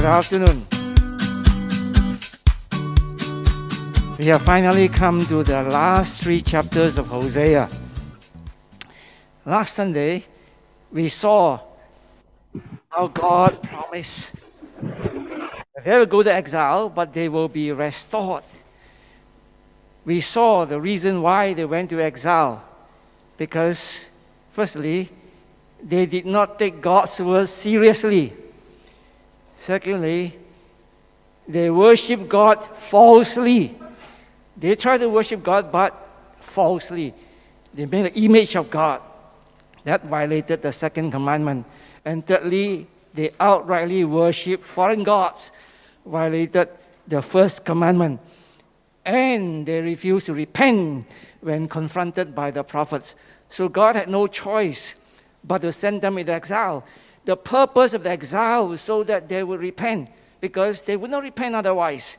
Good afternoon. We have finally come to the last three chapters of Hosea. Last Sunday, we saw how God promised they will go to exile, but they will be restored. We saw the reason why they went to exile because, firstly, they did not take God's word seriously. Secondly, they worship God falsely. They try to worship God, but falsely. They made an image of God. That violated the second commandment. And thirdly, they outrightly worship foreign gods, violated the first commandment. And they refused to repent when confronted by the prophets. So God had no choice but to send them into exile. The purpose of the exile was so that they would repent, because they would not repent otherwise.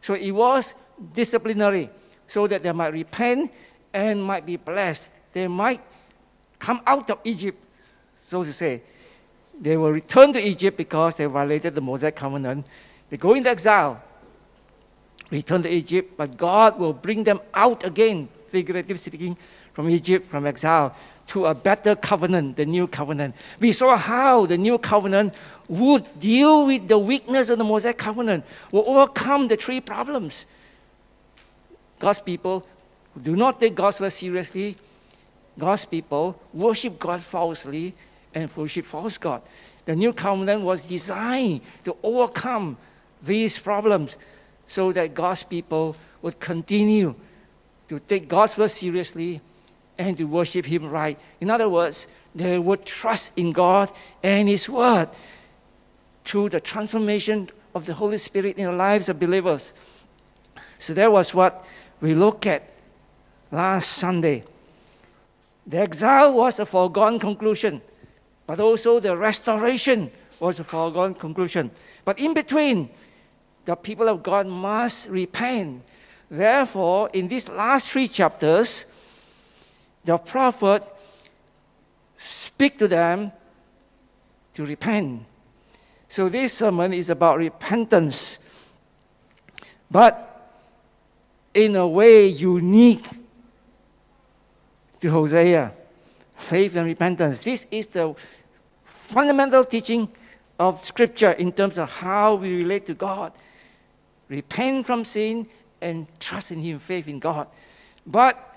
So it was disciplinary, so that they might repent and might be blessed. They might come out of Egypt, so to say. They will return to Egypt because they violated the Mosaic covenant. They go into exile, return to Egypt, but God will bring them out again, figuratively speaking, from Egypt, from exile, to a better covenant, the new covenant. We saw how the new covenant would deal with the weakness of the Mosaic covenant, will overcome the three problems. God's people who do not take God's word seriously, God's people worship God falsely and worship false God. The new covenant was designed to overcome these problems so that God's people would continue to take God's word seriously and to worship Him right. In other words, they would trust in God and His Word through the transformation of the Holy Spirit in the lives of believers. So that was what we looked at last Sunday. The exile was a foregone conclusion, but also the restoration was a foregone conclusion. But in between, the people of God must repent. Therefore, in these last three chapters, the prophet speak to them to repent. So this sermon is about repentance, but in a way unique to Hosea, faith and repentance. This is the fundamental teaching of Scripture in terms of how we relate to God. Repent from sin and trust in Him, faith in God. But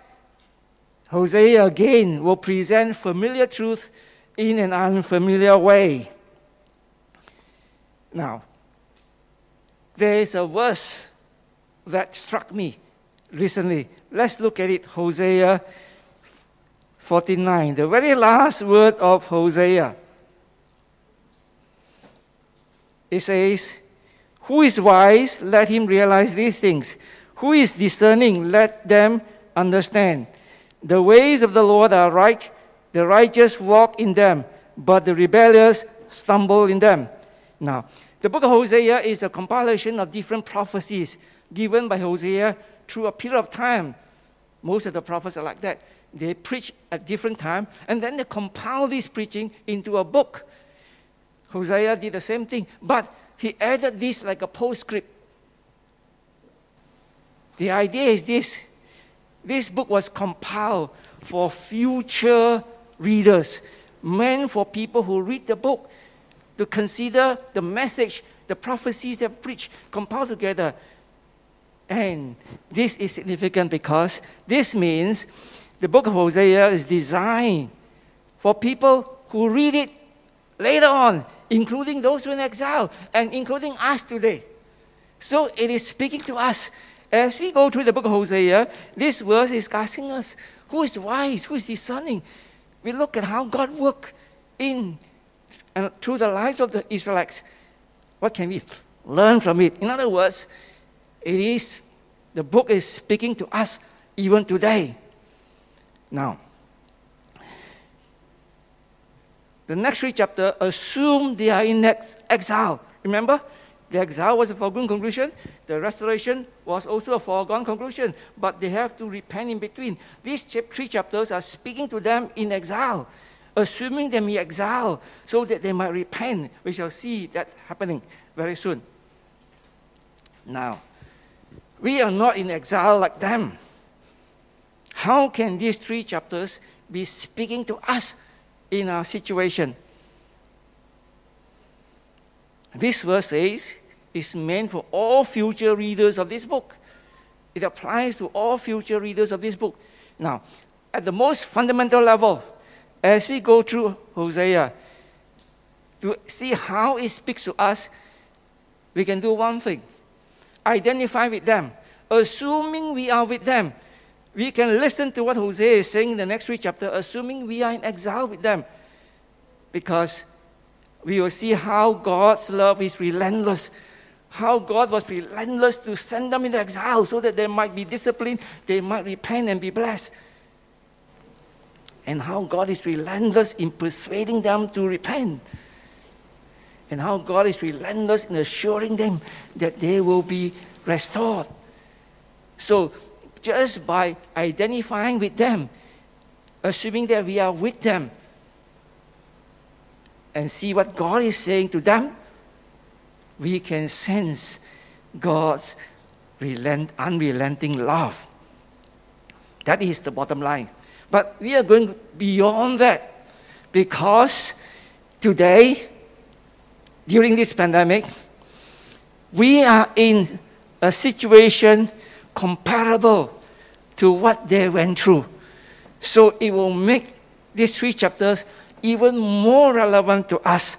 Hosea again will present familiar truth in an unfamiliar way. Now, there is a verse that struck me recently. Let's look at it Hosea 49, the very last word of Hosea. It says, Who is wise? Let him realize these things. Who is discerning? Let them understand. The ways of the Lord are right, the righteous walk in them, but the rebellious stumble in them. Now, the book of Hosea is a compilation of different prophecies given by Hosea through a period of time. Most of the prophets are like that. They preach at different time, and then they compile this preaching into a book. Hosea did the same thing, but he added this like a postscript. The idea is this this book was compiled for future readers, meant for people who read the book to consider the message, the prophecies they preach, compiled together. And this is significant because this means the book of Hosea is designed for people who read it later on, including those who are in exile and including us today. So it is speaking to us as we go through the book of Hosea, this verse is asking us who is wise, who is discerning. We look at how God worked in and through the lives of the Israelites. What can we learn from it? In other words, it is the book is speaking to us even today. Now, the next three chapters assume they are in exile. Remember, the exile was a foregone conclusion. The restoration was also a foregone conclusion. But they have to repent in between. These three chapters are speaking to them in exile. assuming them in exile so that they might repent. We shall see that happening very soon. Now, we are not in exile like them. How can these three chapters be speaking to us in our situation? This verse says is meant for all future readers of this book. It applies to all future readers of this book. Now, at the most fundamental level, as we go through Hosea, to see how it speaks to us, we can do one thing identify with them. Assuming we are with them, we can listen to what Hosea is saying in the next three chapters, assuming we are in exile with them. Because we will see how God's love is relentless. How God was relentless to send them into exile so that they might be disciplined, they might repent and be blessed. And how God is relentless in persuading them to repent. And how God is relentless in assuring them that they will be restored. So, just by identifying with them, assuming that we are with them, and see what God is saying to them, we can sense God's relent, unrelenting love. That is the bottom line. But we are going beyond that because today, during this pandemic, we are in a situation comparable to what they went through. So it will make these three chapters even more relevant to us.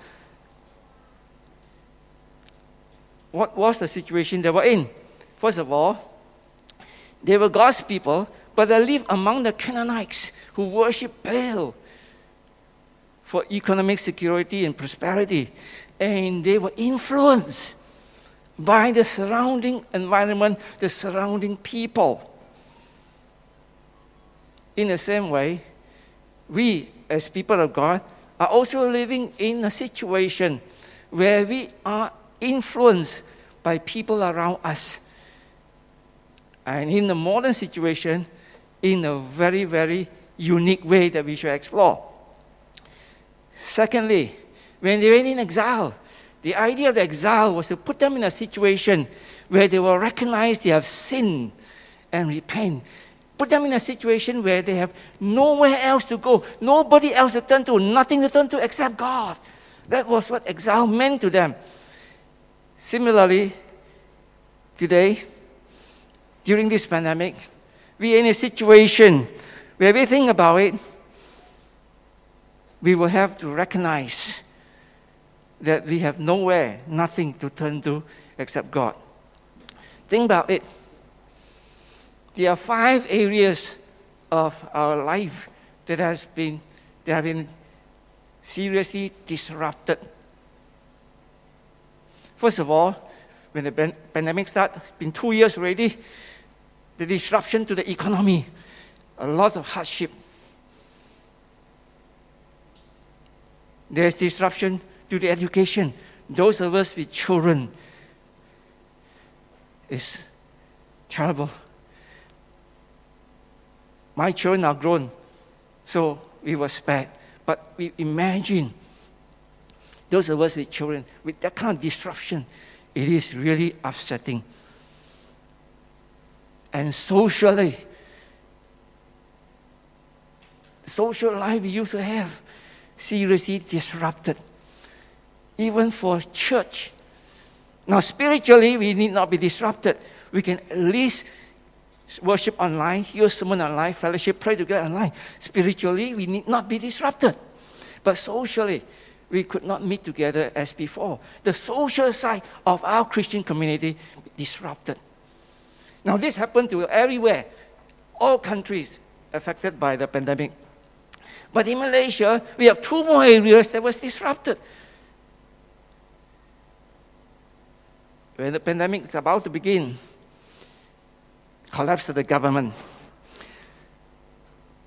What was the situation they were in? First of all, they were God's people, but they lived among the Canaanites who worship Baal for economic security and prosperity. And they were influenced by the surrounding environment, the surrounding people. In the same way, we as people of God, are also living in a situation where we are influenced by people around us. And in the modern situation, in a very, very unique way that we should explore. Secondly, when they went in exile, the idea of the exile was to put them in a situation where they will recognize they have sinned and repent put them in a situation where they have nowhere else to go, nobody else to turn to, nothing to turn to except God. That was what exile meant to them. Similarly, today, during this pandemic, we are in a situation where we think about it, we will have to recognize that we have nowhere, nothing to turn to except God. Think about it. There are five areas of our life that has been that have been seriously disrupted. First of all, when the pandemic started, it's been two years already, the disruption to the economy, a lot of hardship. There's disruption to the education. Those of us with children is terrible. My children are grown, so we were spared. But we imagine those of us with children, with that kind of disruption, it is really upsetting. And socially, social life we used to have, seriously disrupted. Even for church. Now, spiritually, we need not be disrupted. We can at least worship online, hear sermon online, fellowship, pray together online. Spiritually, we need not be disrupted. But socially, we could not meet together as before. The social side of our Christian community disrupted. Now, this happened to everywhere, all countries affected by the pandemic. But in Malaysia, we have two more areas that was disrupted. When the pandemic is about to begin, collapse of the government.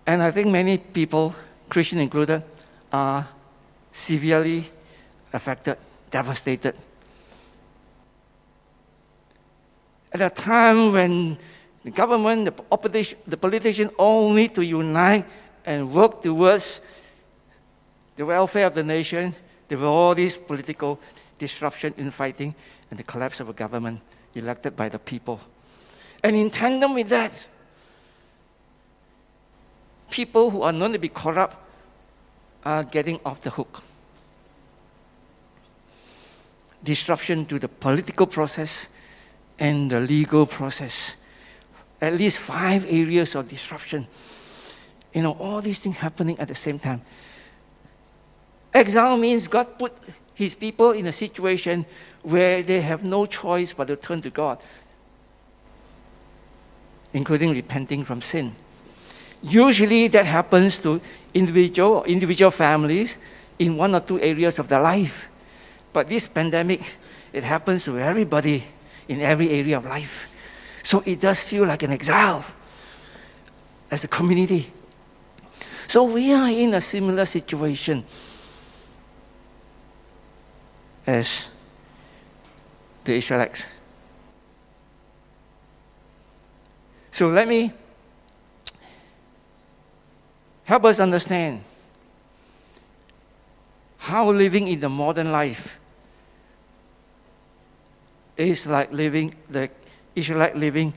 And I think many people, Christian included, are severely affected, devastated. At a time when the government, the opposition, the politicians all need to unite and work towards the welfare of the nation, there were all these political disruption, infighting, and the collapse of a government elected by the people. And in tandem with that, people who are known to be corrupt are getting off the hook. Disruption to the political process and the legal process. At least five areas of disruption. You know, all these things happening at the same time. Exile means God put his people in a situation where they have no choice but to turn to God, including repenting from sin. Usually that happens to individual individual families in one or two areas of their life. But this pandemic, it happens to everybody in every area of life. So it does feel like an exile as a community. So we are in a similar situation as the Israelites. So let me help us understand how living in the modern life is like living the Israelite living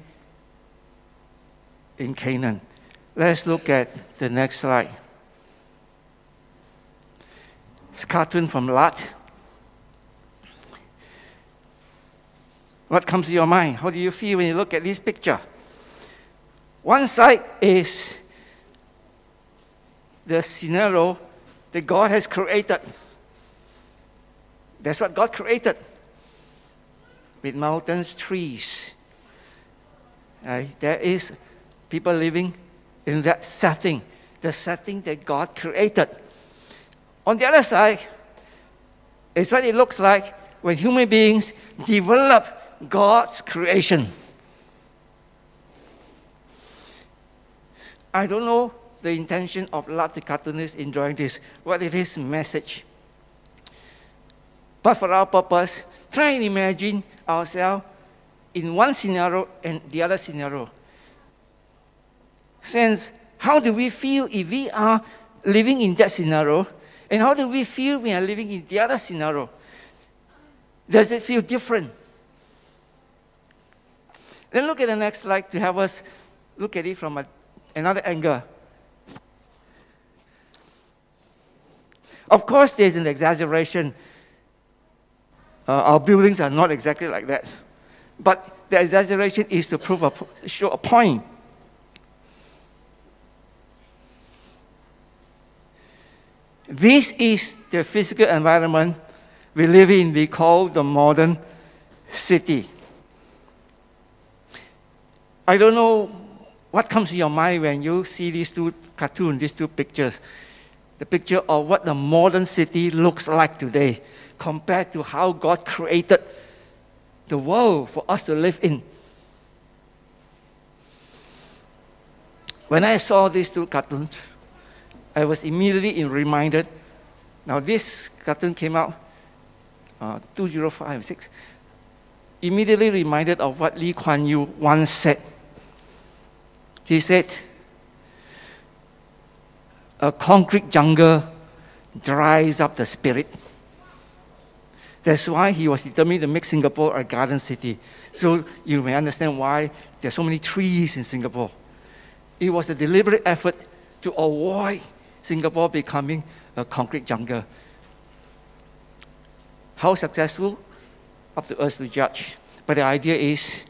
in Canaan. Let's look at the next slide. It's cartoon from Lat. What comes to your mind? How do you feel when you look at this picture? One side is the scenario that God has created. That's what God created with mountains, trees. Right? There is people living in that setting, the setting that God created. On the other side, is what it looks like when human beings develop God's creation. I don't know the intention of Lat the cartoonist in drawing this, what is his message. But for our purpose, try and imagine ourselves in one scenario and the other scenario. Since how do we feel if we are living in that scenario? And how do we feel when we are living in the other scenario? Does it feel different? Then look at the next slide to have us look at it from a, another angle. Of course, there's an exaggeration. Uh, our buildings are not exactly like that. But the exaggeration is to prove a, show a point. This is the physical environment we live in, we call the modern city. I don't know what comes to your mind when you see these two cartoons, these two pictures. The picture of what the modern city looks like today compared to how God created the world for us to live in. When I saw these two cartoons, I was immediately reminded. Now, this cartoon came out uh, 2056. Immediately reminded of what Lee Kuan Yew once said he said, a concrete jungle dries up the spirit. That's why he was determined to make Singapore a garden city. So you may understand why there are so many trees in Singapore. It was a deliberate effort to avoid Singapore becoming a concrete jungle. How successful? Up to us to judge. But the idea is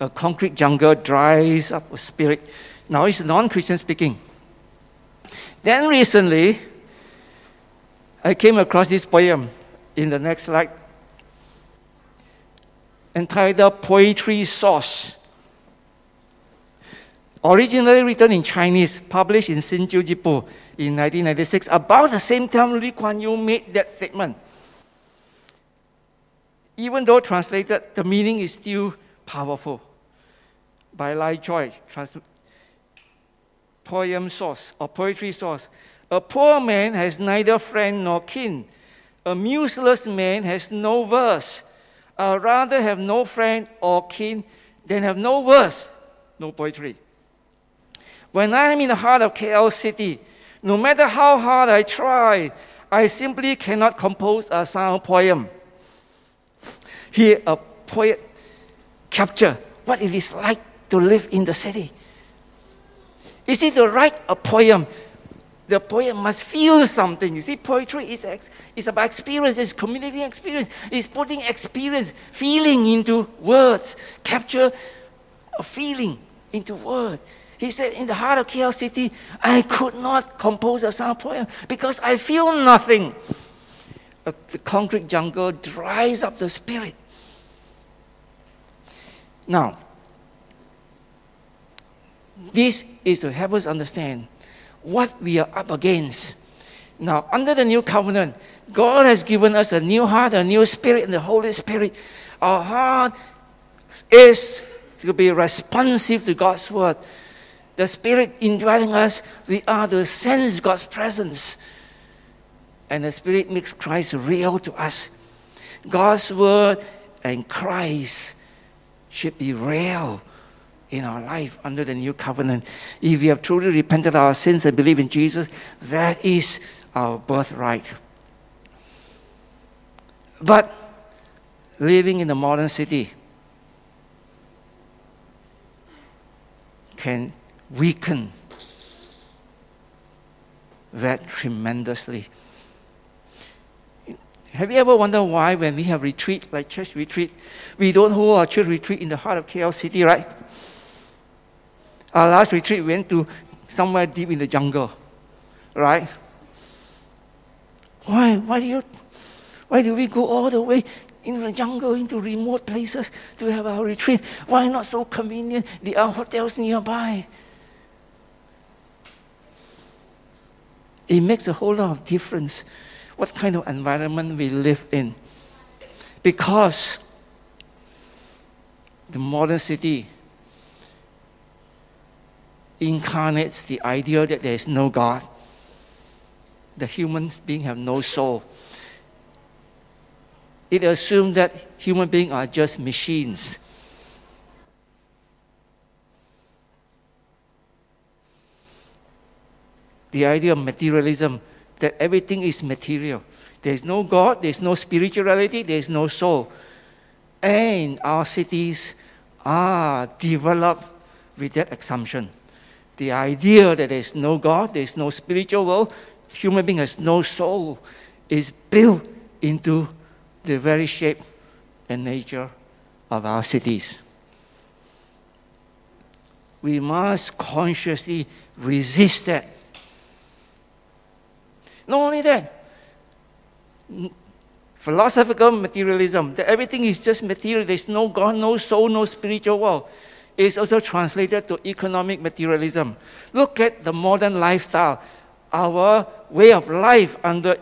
a concrete jungle dries up a spirit. Now it's non Christian speaking. Then recently, I came across this poem in the next slide entitled Poetry Source. Originally written in Chinese, published in Sin Chew Jit Poh in 1996, about the same time Lee Kuan Yew made that statement. Even though translated, the meaning is still powerful. By Lai Choi, trans- poem source or poetry source. A poor man has neither friend nor kin. A museless man has no verse. I'd rather have no friend or kin than have no verse, no poetry. When I'm in the heart of KL City, no matter how hard I try, I simply cannot compose a sound poem. Here, a poet captures what it is like to live in the city. You see, to write a poem, the poet must feel something. You see, poetry is, ex- is about experience, it's community experience. It's putting experience, feeling into words, capture a feeling into words. He said, In the heart of KL City, I could not compose a sound poem because I feel nothing. The concrete jungle dries up the spirit. Now, this is to help us understand what we are up against. Now, under the new covenant, God has given us a new heart, a new spirit, and the Holy Spirit. Our heart is to be responsive to God's word. The Spirit indwelling us, we are to sense God's presence. And the Spirit makes Christ real to us. God's word and Christ should be real in our life under the new covenant. If we have truly repented our sins and believe in Jesus, that is our birthright. But living in the modern city can weaken that tremendously. Have you ever wondered why, when we have retreat, like church retreat, we don't hold our church retreat in the heart of KL City, right? Our last retreat we went to somewhere deep in the jungle, right? Why? Why do you? Why do we go all the way into the jungle, into remote places to have our retreat? Why not so convenient? There are hotels nearby. It makes a whole lot of difference what kind of environment we live in. Because the modern city incarnates the idea that there is no God. The human being have no soul. It assumes that human beings are just machines. The idea of materialism, that everything is material. There is no God, there is no spirituality, there is no soul. And our cities are developed with that assumption the idea that there is no God, there is no spiritual world, human being has no soul, is built into the very shape and nature of our cities. We must consciously resist that. Not only that, philosophical materialism, that everything is just material, there's no God, no soul, no spiritual world is also translated to economic materialism. Look at the modern lifestyle, our way of life under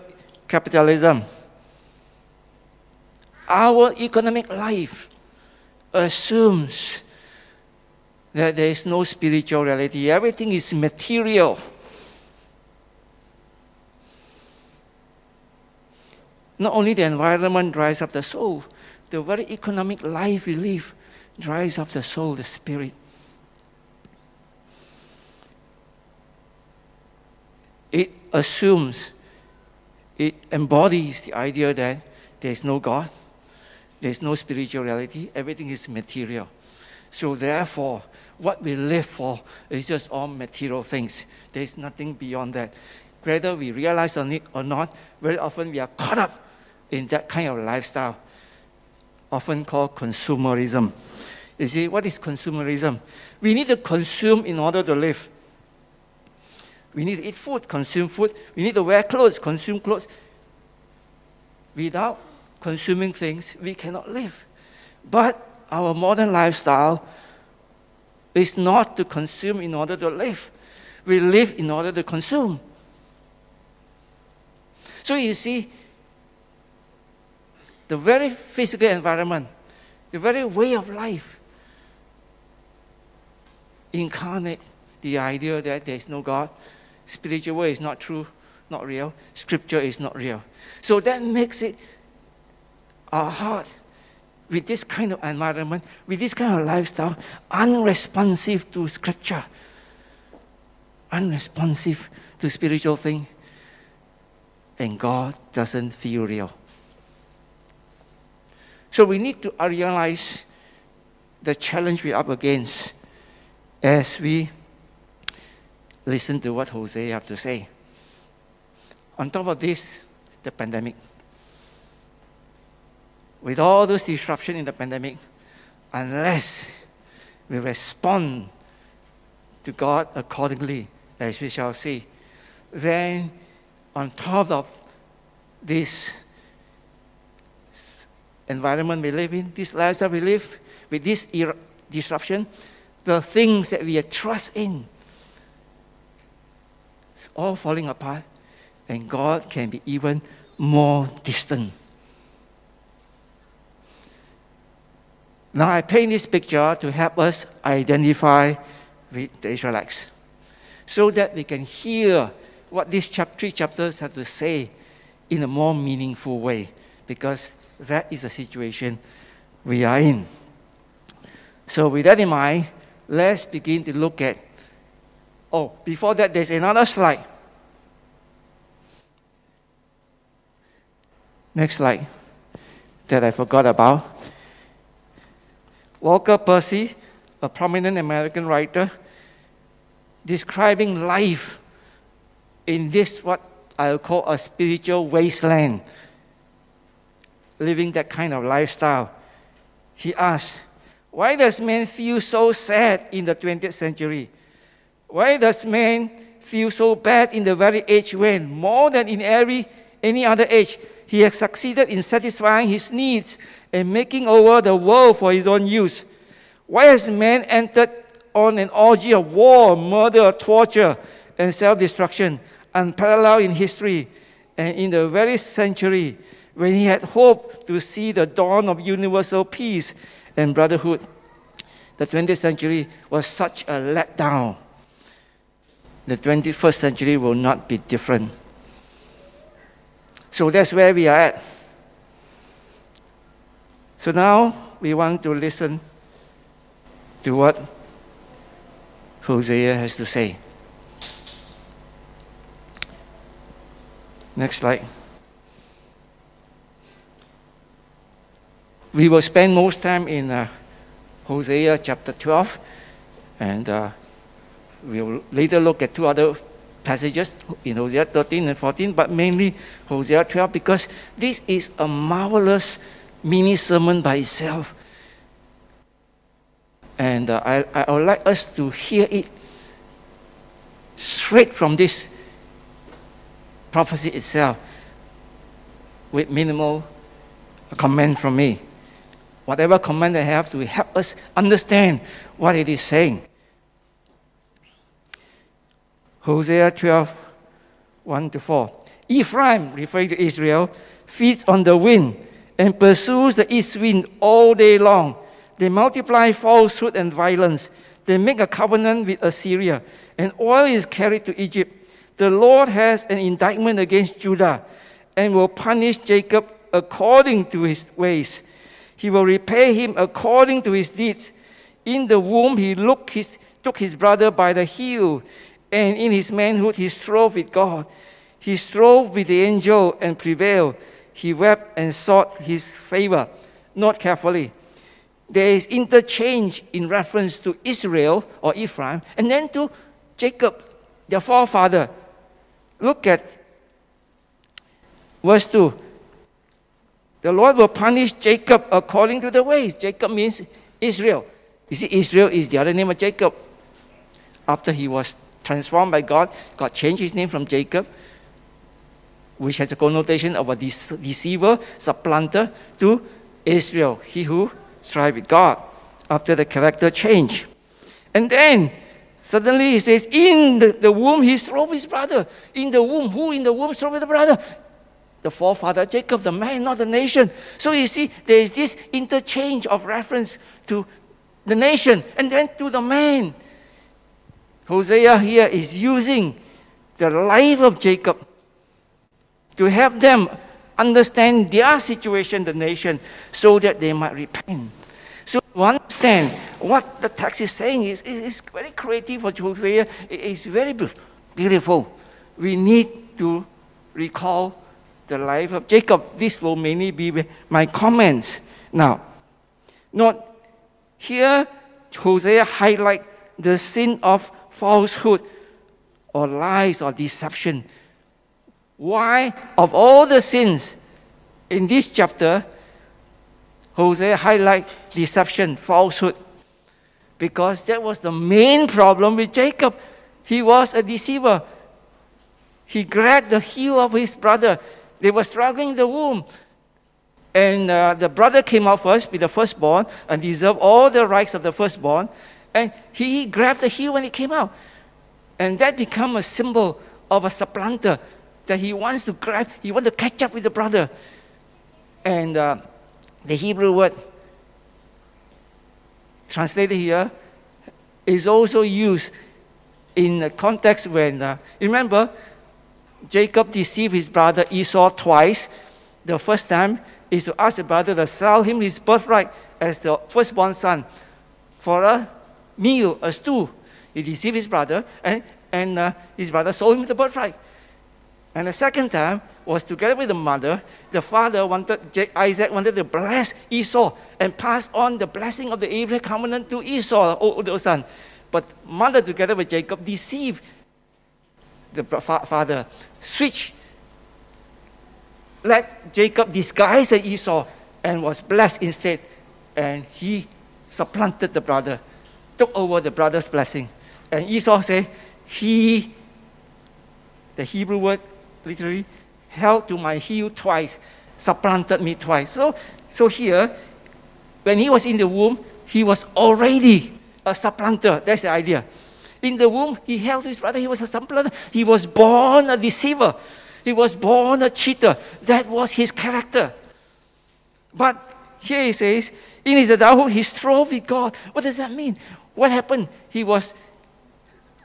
capitalism. Our economic life assumes that there is no spiritual reality, everything is material. Not only the environment dries up the soul, the very economic life we live dries up the soul, the spirit. It assumes, it embodies the idea that there is no God, there is no spiritual reality, everything is material. So, therefore, what we live for is just all material things. There is nothing beyond that. Whether we realize it or not, very often we are caught up in that kind of lifestyle, often called consumerism. You see, what is consumerism? We need to consume in order to live. We need to eat food, consume food. We need to wear clothes, consume clothes. Without consuming things, we cannot live. But our modern lifestyle is not to consume in order to live. We live in order to consume. So you see, the very physical environment, the very way of life incarnate the idea that there is no God. Spiritual world is not true, not real. Scripture is not real. So that makes it our heart with this kind of environment, with this kind of lifestyle, unresponsive to Scripture, unresponsive to spiritual thing. and God doesn't feel real. So we need to realize the challenge we're up against as we listen to what Hosea have to say. On top of this, the pandemic. With all those disruption in the pandemic, unless we respond to God accordingly, as we shall see, then on top of this environment we live in, this lifestyle we live, with this disruption, the things that we trust in, it's all falling apart, and God can be even more distant. Now, I paint this picture to help us identify with the Israelites so that we can hear what these three chapters have to say in a more meaningful way because that is the situation we are in. So, with that in mind, let's begin to look at. Oh, before that, there's another slide. Next slide that I forgot about. Walker Percy, a prominent American writer, describing life in this, what I'll call a spiritual wasteland, living that kind of lifestyle. He asks, Why does man feel so sad in the 20th century? Why does man feel so bad in the very age when, more than in every, any other age, he has succeeded in satisfying his needs and making over the world for his own use? Why has man entered on an orgy of war, murder, torture, and self destruction, unparalleled in history and in the very century when he had hoped to see the dawn of universal peace and brotherhood. The 20th century was such a letdown. The 21st century will not be different. So that's where we are at. So now we want to listen to what Hosea has to say. Next slide. We will spend most time in uh, Hosea chapter 12, and uh, we'll later look at two other passages in Hosea 13 and 14, but mainly Hosea 12 because this is a marvelous mini sermon by itself. And uh, I, I would like us to hear it straight from this prophecy itself with minimal comment from me. Whatever command they have to help us understand what it is saying. Hosea 12, 1 to 4. Ephraim, referring to Israel, feeds on the wind and pursues the east wind all day long. They multiply falsehood and violence. They make a covenant with Assyria, and oil is carried to Egypt. The Lord has an indictment against Judah and will punish Jacob according to his ways. He will repay him according to his deeds. In the womb, he his, took his brother by the heel, and in his manhood, he strove with God. He strove with the angel and prevailed. He wept and sought his favor, not carefully there is interchange in reference to Israel or Ephraim and then to Jacob, their forefather. Look at verse 2. The Lord will punish Jacob according to the ways. Jacob means Israel. You see, Israel is the other name of Jacob. After he was transformed by God, God changed his name from Jacob, which has a connotation of a deceiver, supplanter, to Israel, he who strive with God after the character change. And then suddenly he says, In the, the womb he strove his brother. In the womb, who in the womb strove the brother? The forefather Jacob, the man, not the nation. So you see, there is this interchange of reference to the nation and then to the man. Hosea here is using the life of Jacob to help them understand their situation, the nation, so that they might repent. So to understand what the text is saying is, is very creative for Hosea. It is very beautiful. We need to recall the life of Jacob. This will mainly be my comments. Now, note here, Hosea highlight the sin of falsehood or lies or deception. Why, of all the sins in this chapter, Hosea highlight deception, falsehood, because that was the main problem with Jacob. He was a deceiver. He grabbed the heel of his brother. They were struggling in the womb. And uh, the brother came out first, be the firstborn, and deserved all the rights of the firstborn. And he grabbed the heel when he came out. And that became a symbol of a supplanter that he wants to grab, he wants to catch up with the brother. And uh, the Hebrew word translated here is also used in the context when, uh, remember, Jacob deceived his brother Esau twice. The first time is to ask the brother to sell him his birthright as the firstborn son for a meal, a stew. He deceived his brother, and, and uh, his brother sold him the birthright. And the second time was together with the mother. The father wanted, Isaac wanted to bless Esau and pass on the blessing of the Abraham covenant to Esau, older son. But mother, together with Jacob, deceived the father, switch, let Jacob disguise as Esau and was blessed instead. And he supplanted the brother, took over the brother's blessing. And Esau said, he, the Hebrew word literally, held to my heel twice, supplanted me twice. So, so here, when he was in the womb, he was already a supplanter. That's the idea. In the womb, he held his brother. He was a supplanter. He was born a deceiver. He was born a cheater. That was his character. But here he says, in his adulthood, he strove with God. What does that mean? What happened? He was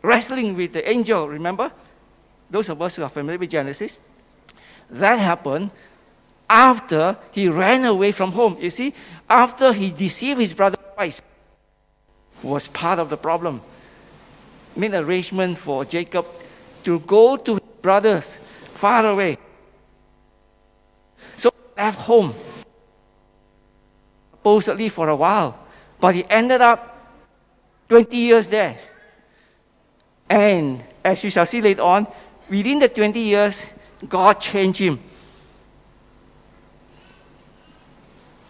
wrestling with the angel, remember? Those of us who are familiar with Genesis. That happened after he ran away from home. You see, after he deceived his brother twice, was part of the problem. Made arrangement for Jacob to go to his brothers far away. So he left home, supposedly for a while, but he ended up 20 years there. And as we shall see later on, within the 20 years, God changed him.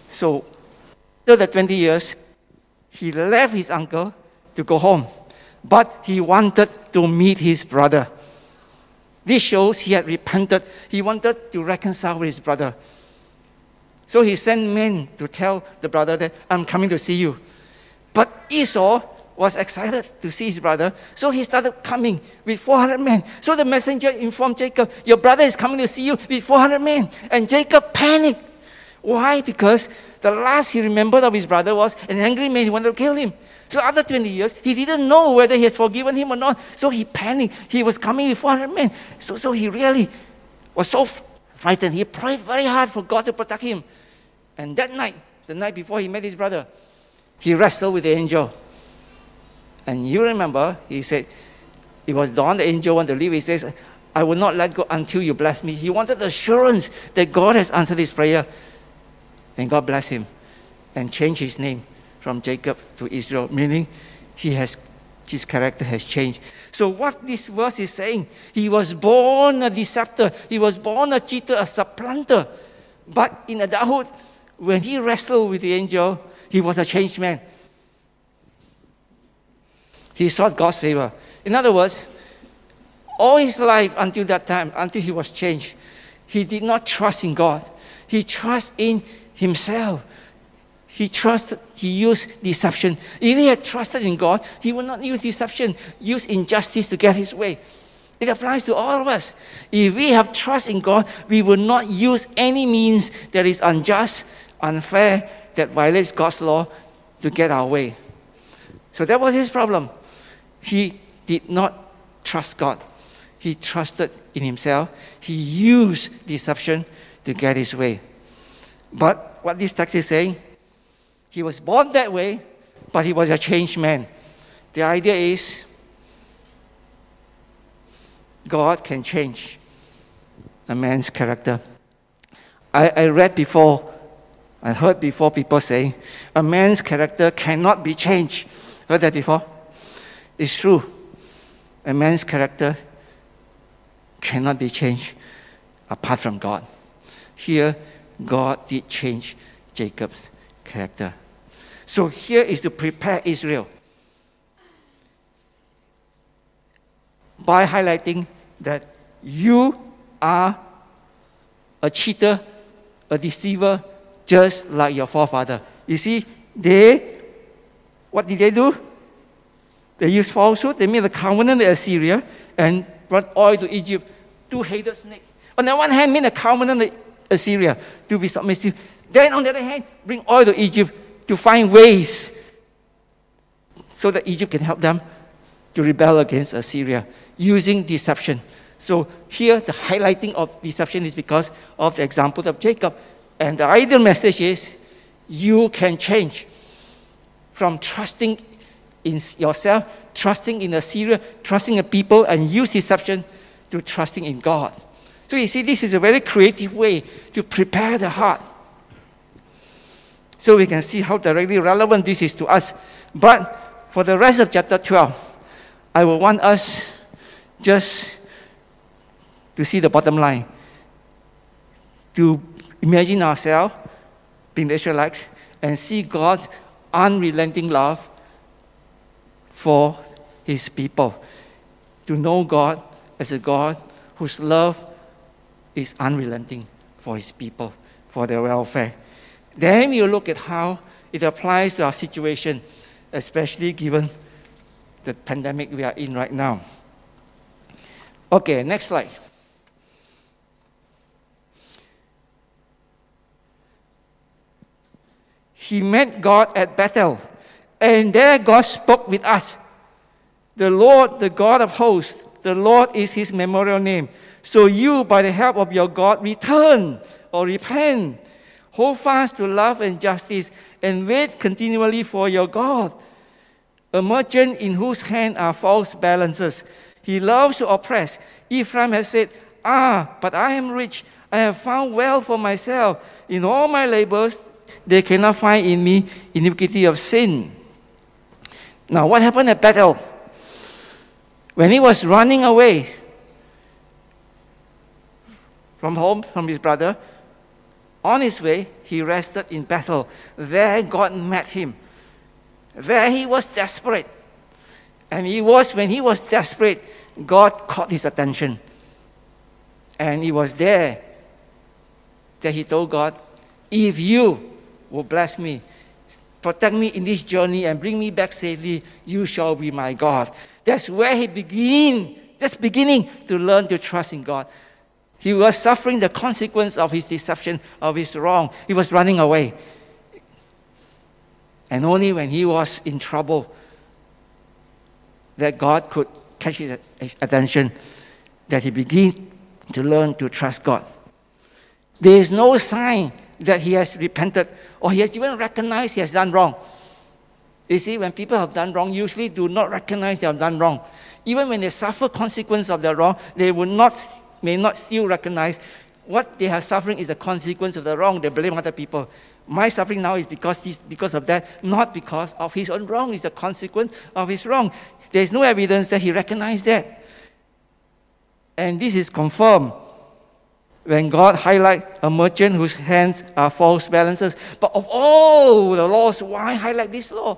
So, after the 20 years, he left his uncle to go home, but he wanted to meet his brother. This shows he had repented. He wanted to reconcile with his brother. So he sent men to tell the brother that I'm coming to see you. But Esau was excited to see his brother, so he started coming with 400 men. So the messenger informed Jacob, Your brother is coming to see you with 400 men. And Jacob panicked. Why? Because the last he remembered of his brother was an angry man who wanted to kill him. So after 20 years, he didn't know whether he has forgiven him or not. So he panicked. He was coming with 400 men. So, so he really was so frightened. He prayed very hard for God to protect him. And that night, the night before he met his brother, he wrestled with the angel. And you remember, he said, it was dawn, the angel wanted to leave. He says, I will not let go until you bless me. He wanted assurance that God has answered his prayer. And God bless him and changed his name from Jacob to Israel, meaning he has his character has changed. So what this verse is saying, he was born a deceptor, he was born a cheater, a supplanter. But in adulthood, when he wrestled with the angel, he was a changed man. He sought God's favor. In other words, all his life until that time, until he was changed, he did not trust in God. He trusted in himself. He trusted, he used deception. If he had trusted in God, he would not use deception, use injustice to get his way. It applies to all of us. If we have trust in God, we will not use any means that is unjust, unfair, that violates God's law to get our way. So that was his problem. He did not trust God. He trusted in himself. He used deception to get his way. But what this text is saying, he was born that way, but he was a changed man. The idea is God can change a man's character. I, I read before, I heard before people saying, a man's character cannot be changed. Heard that before? It's true. A man's character cannot be changed apart from God. Here, God did change Jacob's character. So here is to prepare Israel by highlighting that you are a cheater, a deceiver, just like your forefather. You see, they, what did they do? They used falsehood, they made a covenant with Assyria and brought oil to Egypt, two headed snake. On the one hand, made a covenant Assyria to be submissive. Then on the other hand, bring oil to Egypt to find ways so that Egypt can help them to rebel against Assyria using deception. So here, the highlighting of deception is because of the example of Jacob. And the ideal message is you can change from trusting in yourself, trusting in Assyria, trusting in people, and use deception to trusting in God. So you see, this is a very creative way to prepare the heart. So we can see how directly relevant this is to us. But for the rest of chapter 12, I will want us just to see the bottom line, to imagine ourselves being the Israelites and see God's unrelenting love for his people. To know God as a God whose love is unrelenting for his people, for their welfare. Then you look at how it applies to our situation, especially given the pandemic we are in right now. Okay, next slide. He met God at Bethel, and there God spoke with us. The Lord, the God of hosts, the Lord is his memorial name. So you, by the help of your God, return or repent. Hold fast to love and justice and wait continually for your God. A merchant in whose hand are false balances. He loves to oppress. Ephraim has said, Ah, but I am rich. I have found wealth for myself. In all my labors, they cannot find in me iniquity of sin. Now, what happened at Bethel? When he was running away from home, from his brother, on his way, he rested in Bethel. There, God met him. There, he was desperate. And he was, when he was desperate, God caught his attention. And he was there that he told God, If you will bless me, protect me in this journey, and bring me back safely, you shall be my God. That's where he began, just beginning to learn to trust in God. He was suffering the consequence of his deception, of his wrong. He was running away. And only when he was in trouble that God could catch his attention, that he began to learn to trust God. There is no sign that he has repented or he has even recognized he has done wrong. You see, when people have done wrong, usually do not recognize they have done wrong. Even when they suffer consequence of their wrong, they will not, may not still recognize what they are suffering is the consequence of the wrong. They blame other people. My suffering now is because, this, because of that, not because of his own wrong. It's the consequence of his wrong. There is no evidence that he recognized that. And this is confirmed when God highlight a merchant whose hands are false balances. But of all the laws, why highlight this law?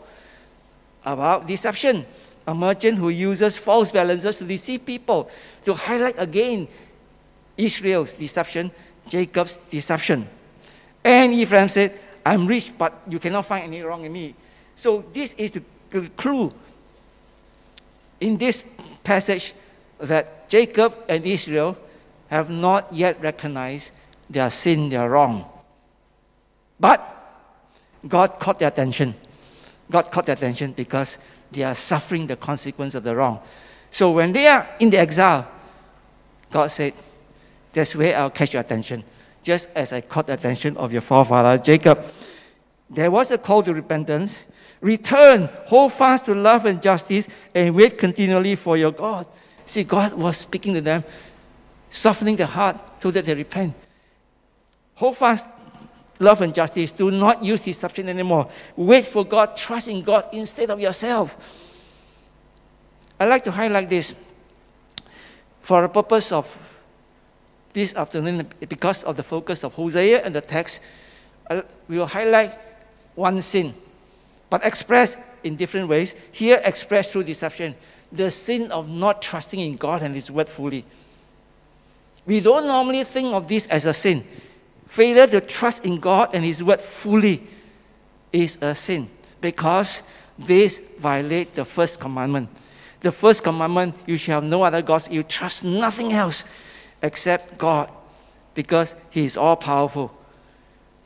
about deception. A merchant who uses false balances to deceive people, to highlight again Israel's deception, Jacob's deception. And Ephraim said, I'm rich, but you cannot find any wrong in me. So this is the, clue in this passage that Jacob and Israel have not yet recognized their sin, their wrong. But God caught their attention. God caught their attention because they are suffering the consequence of the wrong. So when they are in the exile, God said, That's where I'll catch your attention, just as I caught the attention of your forefather Jacob. There was a call to repentance. Return, hold fast to love and justice, and wait continually for your God. See, God was speaking to them, softening their heart so that they repent. Hold fast love and justice. Do not use deception anymore. Wait for God. Trust in God instead of yourself. I like to highlight this for the purpose of this afternoon, because of the focus of Hosea and the text, uh, we will highlight one sin, but expressed in different ways. Here, expressed through deception the sin of not trusting in God and His word fully. We don't normally think of this as a sin. Failure to trust in God and His word fully is a sin because this violates the first commandment. The first commandment, you shall have no other gods. You trust nothing else except God because He is all powerful.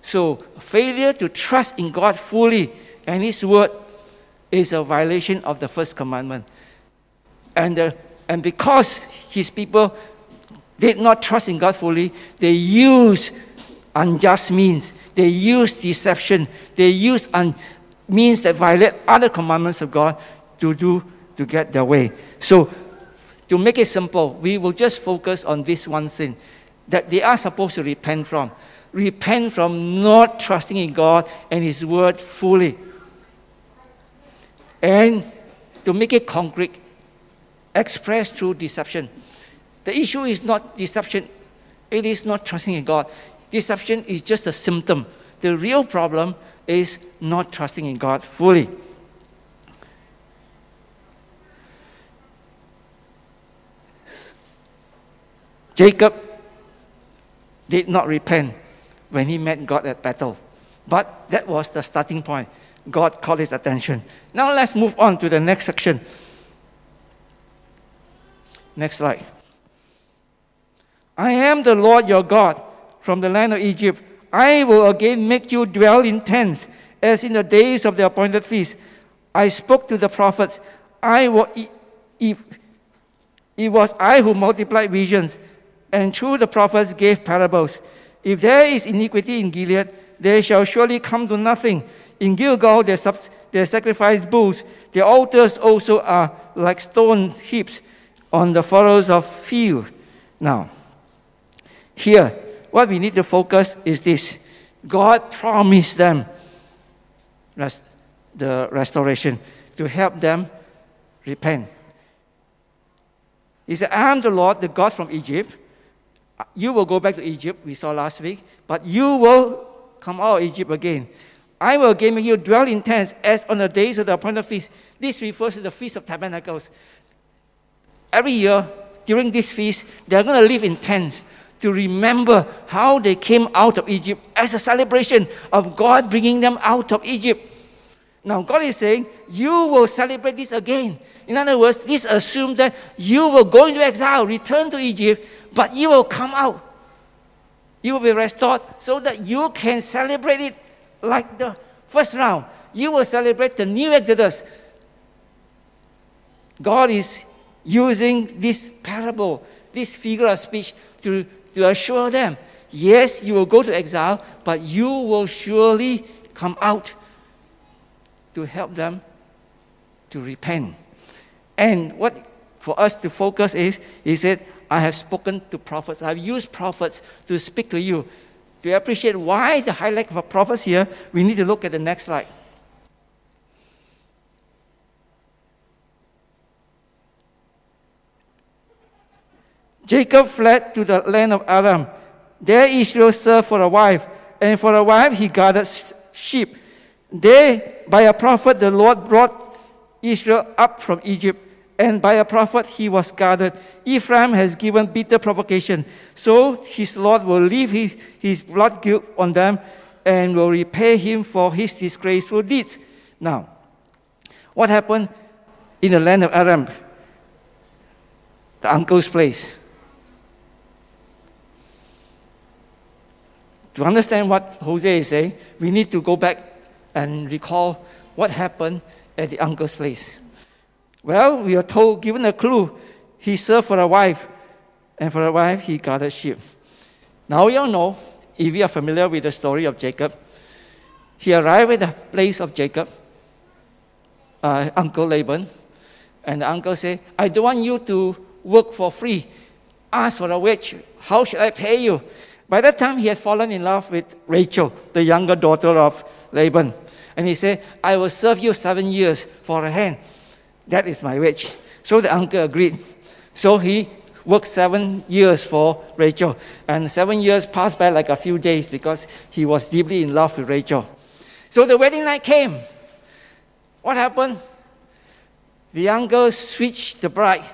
So, failure to trust in God fully and His word is a violation of the first commandment. And, uh, and because His people did not trust in God fully, they use unjust means, they use deception, they use un- means that violate other commandments of God to do to get their way. So to make it simple, we will just focus on this one sin that they are supposed to repent from. Repent from not trusting in God and His word fully. And to make it concrete, express through deception. The issue is not deception, it is not trusting in God. Deception is just a symptom. The real problem is not trusting in God fully. Jacob did not repent when he met God at Bethel. But that was the starting point. God called his attention. Now let's move on to the next section. Next slide. I am the Lord your God from the land of Egypt. I will again make you dwell in tents, as in the days of the appointed feast. I spoke to the prophets. I will, if, it was I who multiplied visions and through the prophets gave parables. If there is iniquity in Gilead, they shall surely come to nothing. In Gilgal, they, sub- sacrifice bulls. Their altars also are like stone heaps on the furrows of field. Now, here, what we need to focus is this God promised them the restoration to help them repent. He said, I am the Lord, the God from Egypt you will go back to Egypt, we saw last week, but you will come out of Egypt again. I will make you dwell in tents as on the days of the appointed feast. This refers to the Feast of Tabernacles. Every year, during this feast, they're going to live in tents to remember how they came out of Egypt as a celebration of God bringing them out of Egypt. Now, God is saying, You will celebrate this again. In other words, this assumes that you will go into exile, return to Egypt, but you will come out. You will be restored so that you can celebrate it like the first round. You will celebrate the new Exodus. God is using this parable, this figure of speech, to, to assure them yes, you will go to exile, but you will surely come out to help them to repent. And what for us to focus is, he said, I have spoken to prophets. I've used prophets to speak to you. To appreciate why the highlight of a prophets here, we need to look at the next slide. Jacob fled to the land of Aram. There Israel served for a wife, and for a wife he gathered sheep. There, by a prophet, the Lord brought Israel up from Egypt and by a prophet he was guarded. Ephraim has given bitter provocation, so his Lord will leave his, his blood guilt on them and will repay him for his disgraceful deeds. Now, what happened in the land of Aram? The uncle's place. To understand what Hosea is saying, we need to go back and recall what happened at the uncle's place. Well, we are told, given a clue, he served for a wife, and for a wife, he gathered sheep. Now, you all know, if you are familiar with the story of Jacob, he arrived at the place of Jacob, uh, Uncle Laban, and the uncle said, I don't want you to work for free. Ask for a wage. How should I pay you? By that time, he had fallen in love with Rachel, the younger daughter of Laban. And he said, I will serve you seven years for a hand. That is my wage. So the uncle agreed. So he worked seven years for Rachel. And seven years passed by like a few days because he was deeply in love with Rachel. So the wedding night came. What happened? The uncle switched the bride.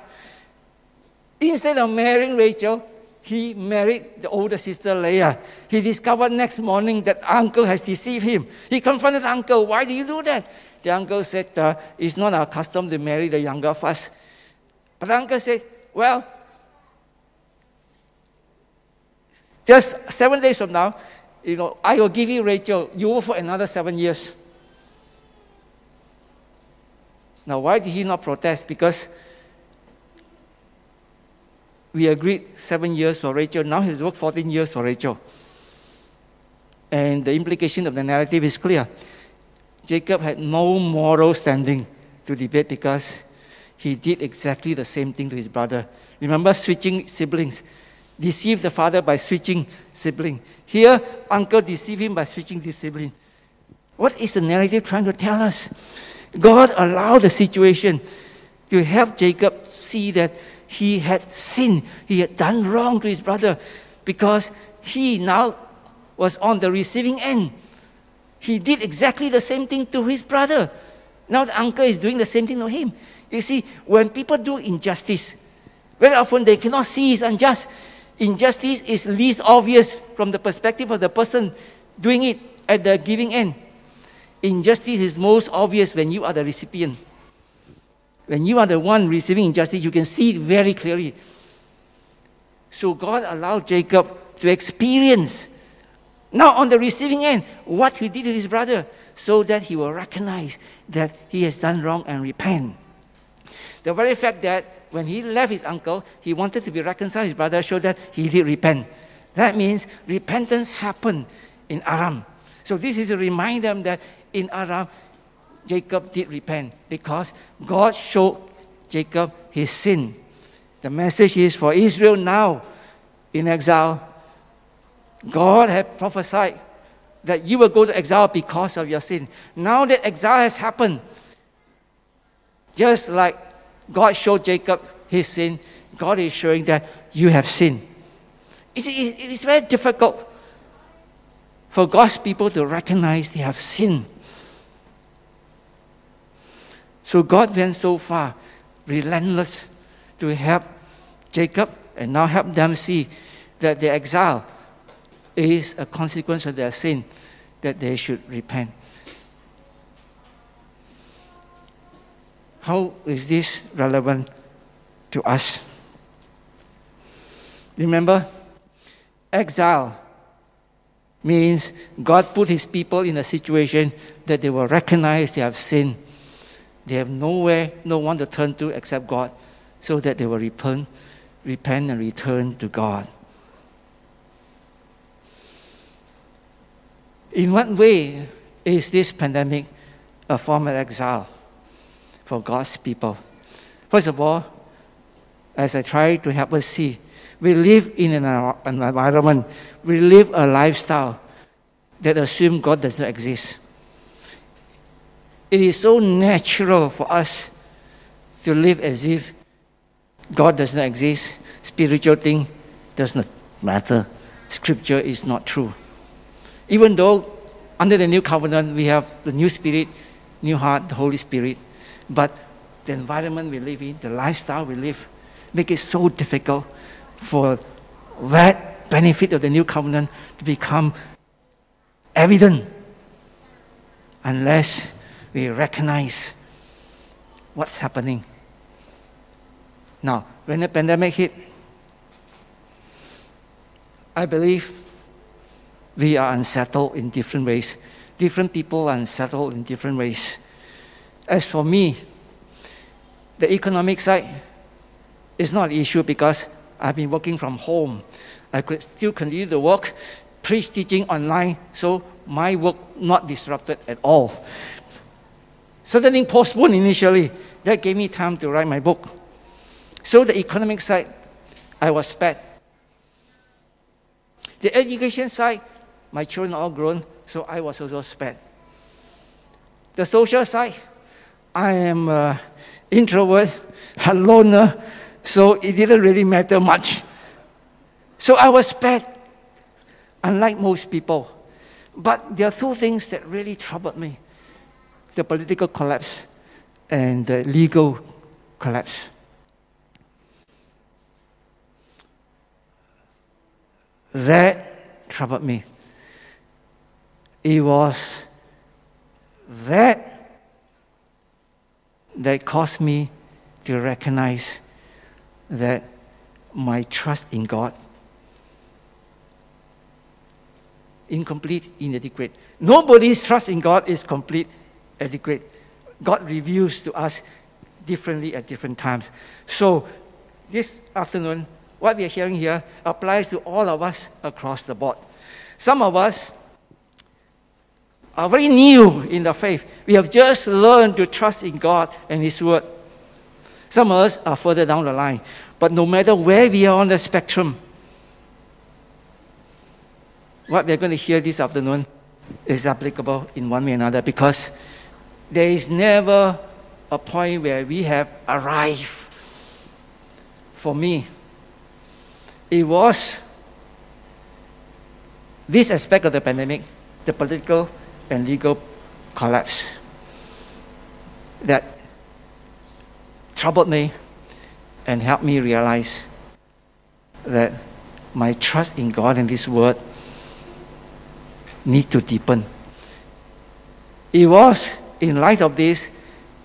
Instead of marrying Rachel, he married the older sister Leah. He discovered next morning that uncle has deceived him. He confronted uncle, why do you do that? The uncle said, uh, it's not our custom to marry the younger first. But the uncle said, well, just seven days from now, you know, I will give you Rachel. You will for another seven years. Now, why did he not protest? Because we agreed seven years for Rachel. Now he's worked 14 years for Rachel. And the implication of the narrative is clear. Jacob had no moral standing to debate because he did exactly the same thing to his brother. Remember switching siblings? Deceived the father by switching sibling. Here, uncle deceived him by switching the sibling. What is the narrative trying to tell us? God allowed the situation to help Jacob see that he had sinned, he had done wrong to his brother because he now was on the receiving end. He did exactly the same thing to his brother. Now the uncle is doing the same thing to him. You see, when people do injustice, very often they cannot see it's unjust. Injustice is least obvious from the perspective of the person doing it at the giving end. Injustice is most obvious when you are the recipient. When you are the one receiving injustice, you can see it very clearly. So God allowed Jacob to experience, now on the receiving end, what he did to his brother, so that he will recognize that he has done wrong and repent. The very fact that when he left his uncle, he wanted to be reconciled his brother, showed that he did repent. That means repentance happened in Aram. So this is to remind them that in Aram, Jacob did repent because God showed Jacob his sin. The message is for Israel now in exile. God had prophesied that you will go to exile because of your sin. Now that exile has happened, just like God showed Jacob his sin, God is showing that you have sinned. It's, it's very difficult for God's people to recognize they have sinned. So God went so far, relentless, to help Jacob and now help them see that the exile is a consequence of their sin, that they should repent. How is this relevant to us? Remember, exile means God put his people in a situation that they will recognize they have sinned they have nowhere, no one to turn to except God, so that they will repent, repent and return to God. In what way is this pandemic a form of exile for God's people? First of all, as I try to help us see, we live in an environment, we live a lifestyle that assumes God does not exist. It is so natural for us to live as if God does not exist, spiritual thing does not matter, scripture is not true. Even though under the new covenant we have the new spirit, new heart, the Holy Spirit, but the environment we live in, the lifestyle we live, make it so difficult for that benefit of the new covenant to become evident unless we recognize what's happening. Now, when the pandemic hit, I believe we are unsettled in different ways. Different people are unsettled in different ways. As for me, the economic side is not an issue because I've been working from home. I could still continue to work, preach teaching online, so my work not disrupted at all. Certain things postponed initially. That gave me time to write my book. So the economic side, I was spared. The education side, my children are all grown, so I was also spared. The social side, I am an introvert, a loner, so it didn't really matter much. So I was spared, unlike most people. But there are two things that really troubled me the political collapse and the legal collapse. That troubled me. It was that that caused me to recognize that my trust in God incomplete, inadequate. Nobody's trust in God is complete, adequate. God reveals to us differently at different times. So, this afternoon, what we are hearing here applies to all of us across the board. Some of us are very new in the faith. We have just learned to trust in God and His Word. Some of us are further down the line. But no matter where we are on the spectrum, what we're going to hear this afternoon is applicable in one way or another because there is never a point where we have arrived. For me, it was this aspect of the pandemic, the political and legal collapse, that troubled me and helped me realize that my trust in God and this word need to deepen. It was in light of this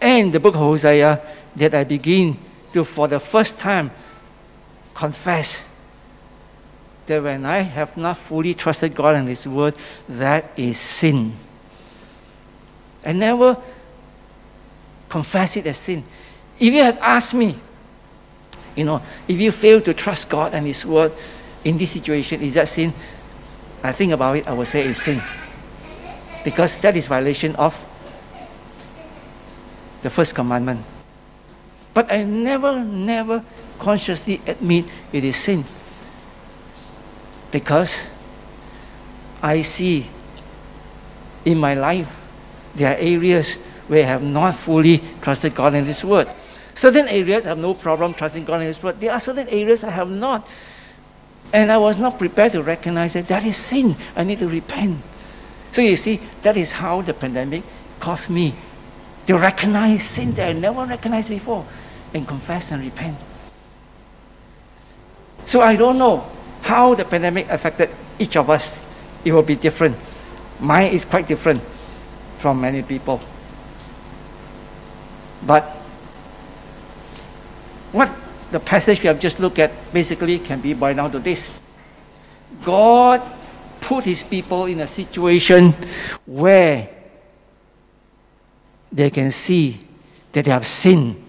and the book of Hosea that I begin to, for the first time, confess that when I have not fully trusted God and His Word, that is sin. I never confess it as sin. If you had asked me, you know, if you fail to trust God and His Word in this situation, is that sin? I think about it, I would say it's sin. Because that is violation of the first commandment. But I never, never consciously admit it is sin. Because I see in my life there are areas where I have not fully trusted God in His Word. Certain areas I have no problem trusting God in His Word. There are certain areas I have not. And I was not prepared to recognize that that is sin. I need to repent. So you see, that is how the pandemic caused me to recognize sin that I never recognized before and confess and repent. So I don't know how the pandemic affected each of us. It will be different. Mine is quite different from many people. But what the passage we have just looked at basically can be boiled down to this God put his people in a situation where they can see that they have sinned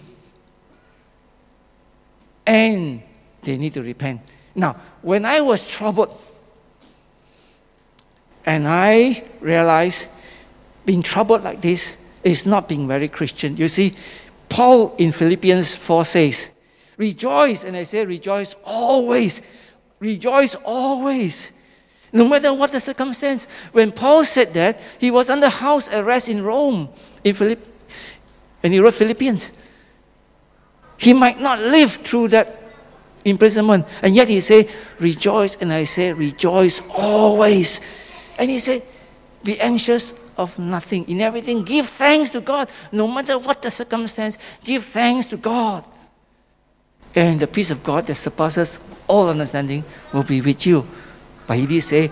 and they need to repent. Now, when I was troubled and I realized being troubled like this is not being very Christian. You see, Paul in Philippians 4 says, Rejoice. And I say, rejoice always. Rejoice always. No matter what the circumstance. When Paul said that, he was under house arrest in Rome, in Philipp, and he wrote Philippians. He might not live through that imprisonment. And yet he said, Rejoice. And I say, Rejoice always. And he said, Be anxious of nothing. In everything, give thanks to God. No matter what the circumstance, give thanks to God and the peace of God that surpasses all understanding will be with you. But he did say,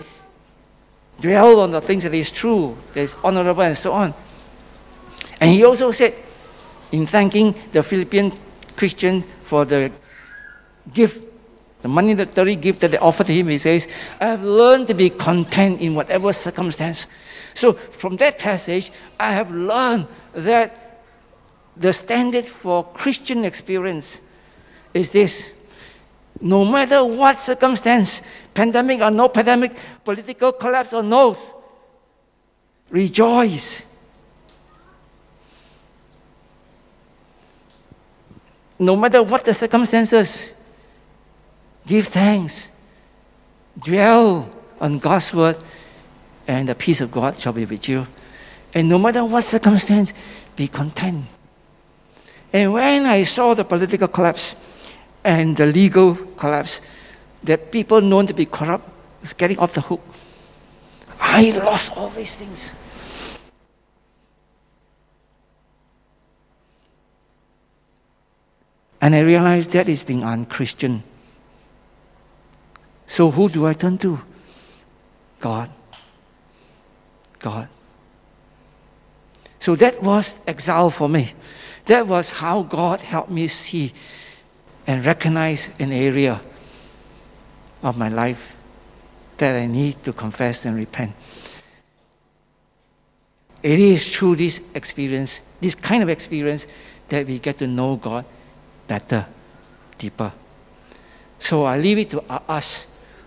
dwell on the things that is true, that is honorable, and so on. And he also said, in thanking the Philippian Christian for the gift, the monetary gift that they offered to him, he says, I have learned to be content in whatever circumstance. So from that passage, I have learned that the standard for Christian experience is this no matter what circumstance, pandemic or no pandemic, political collapse or no, rejoice. No matter what the circumstances, give thanks. Dwell on God's word, and the peace of God shall be with you. And no matter what circumstance, be content. And when I saw the political collapse and the legal collapse, that people known to be corrupt is getting off the hook, I lost all these things. And I realized that is being unchristian. So who do I turn to? God. God. So that was exile for me. That was how God helped me see and recognize an area of my life that I need to confess and repent. It is through this experience, this kind of experience, that we get to know God better, deeper. So I leave it to us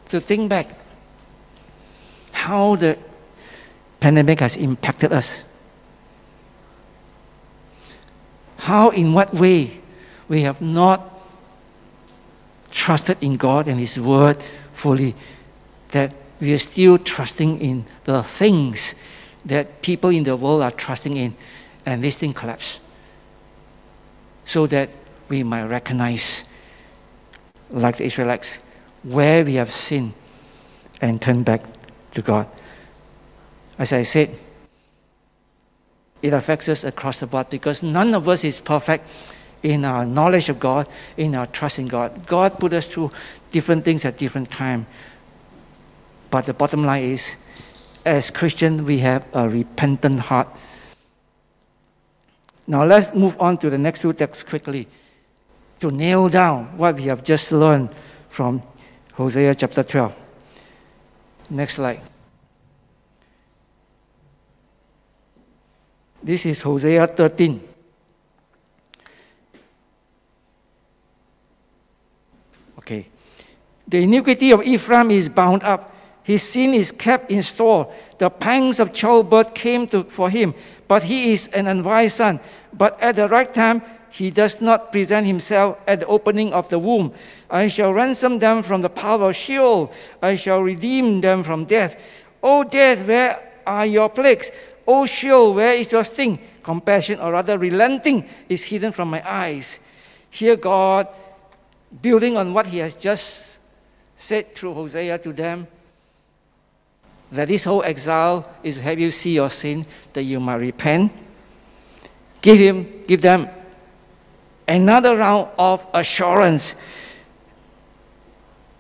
to think back how the pandemic has impacted us. How, in what way, we have not trusted in God and His Word fully, that we are still trusting in the things that people in the world are trusting in, and this thing collapse. So that we might recognize, like the Israelites, where we have sinned and turn back to God. As I said, it affects us across the board because none of us is perfect in our knowledge of God, in our trust in God. God put us through different things at different time. But the bottom line is, as Christians, we have a repentant heart. Now let's move on to the next two texts quickly to nail down what we have just learned from Hosea chapter 12. Next slide. This is Hosea 13. Okay. The iniquity of Ephraim is bound up. His sin is kept in store. The pangs of childbirth came to, for him, but he is an unwise son. But at the right time, he does not present himself at the opening of the womb. I shall ransom them from the power of Sheol. I shall redeem them from death. O death, where are your plagues? O Sheol, where is your sting? Compassion, or rather relenting, is hidden from my eyes. Here, God, building on what he has just said through Hosea to them, that this whole exile is to have you see your sin, that you might repent. Give him, give them another round of assurance.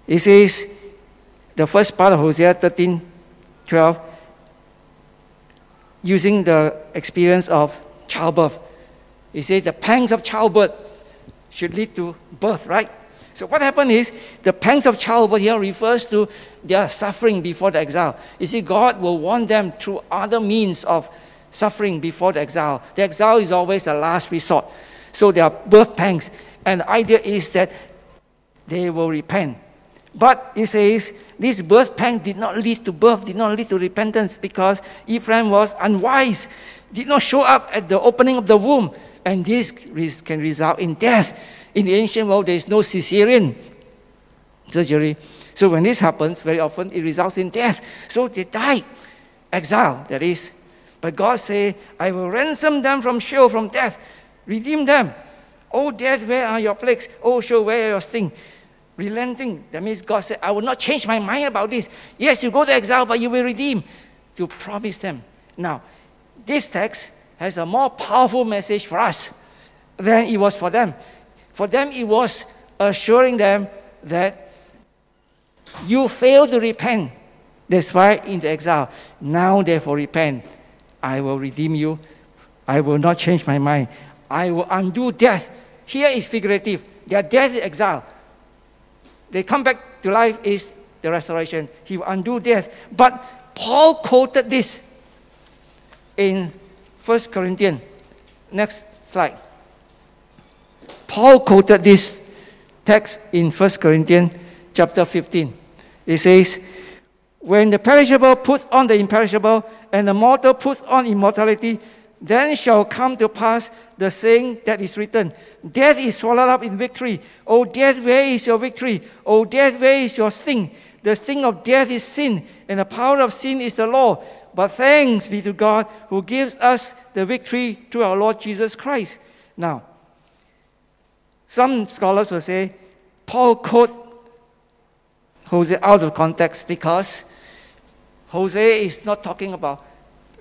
He says, the first part of Hosea 13, 12, using the experience of childbirth. He says the pangs of childbirth should lead to birth, right? So what happened is the pangs of childbirth here refers to their suffering before the exile. You see, God will warn them through other means of suffering before the exile. The exile is always the last resort. So there are birth pangs. And the idea is that they will repent. But it says this birth pang did not lead to birth, did not lead to repentance because Ephraim was unwise, did not Sheol up at the opening of the womb. And this can result in death. In the ancient world, there is no cesarean surgery. So when this happens, very often it results in death. So they die, exile, that is. But God say, I will ransom them from Sheol, from death. Redeem them. Oh, death, where are your plagues? Oh, show where are your sting? Relenting. That means God said, I will not change my mind about this. Yes, you go to exile, but you will redeem. To promise them. Now, this text has a more powerful message for us than it was for them. For them, it was assuring them that you failed to repent. That's why in the exile. Now, therefore, repent. I will redeem you. I will not change my mind. I will undo death. Here is figurative. Their death is exile. They come back to life is the restoration. He will undo death. But Paul quoted this in 1 Corinthians. Next slide. Paul quoted this text in 1 Corinthians chapter 15. It says, When the perishable puts on the imperishable, and the mortal puts on immortality, then shall come to pass the saying that is written Death is swallowed up in victory. O death, where is your victory? O death, where is your sting? The sting of death is sin, and the power of sin is the law. But thanks be to God who gives us the victory through our Lord Jesus Christ. Now, some scholars will say Paul quote Hosea out of context because Hosea is not talking about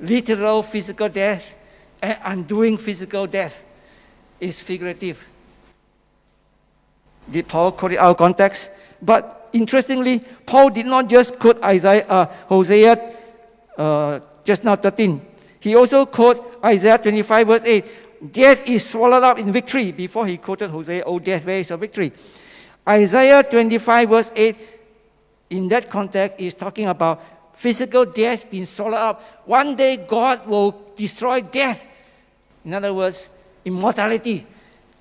literal physical death and undoing physical death. is figurative. Did Paul quote it out of context? But interestingly, Paul did not just quote Isaiah, uh, Hosea uh, just now 13. He also quoted Isaiah 25 verse 8. Death is swallowed up in victory before he quoted Hosea, oh death, where is your victory? Isaiah 25 verse 8, in that context, is talking about physical death being swallowed up. One day God will destroy death. In other words, immortality.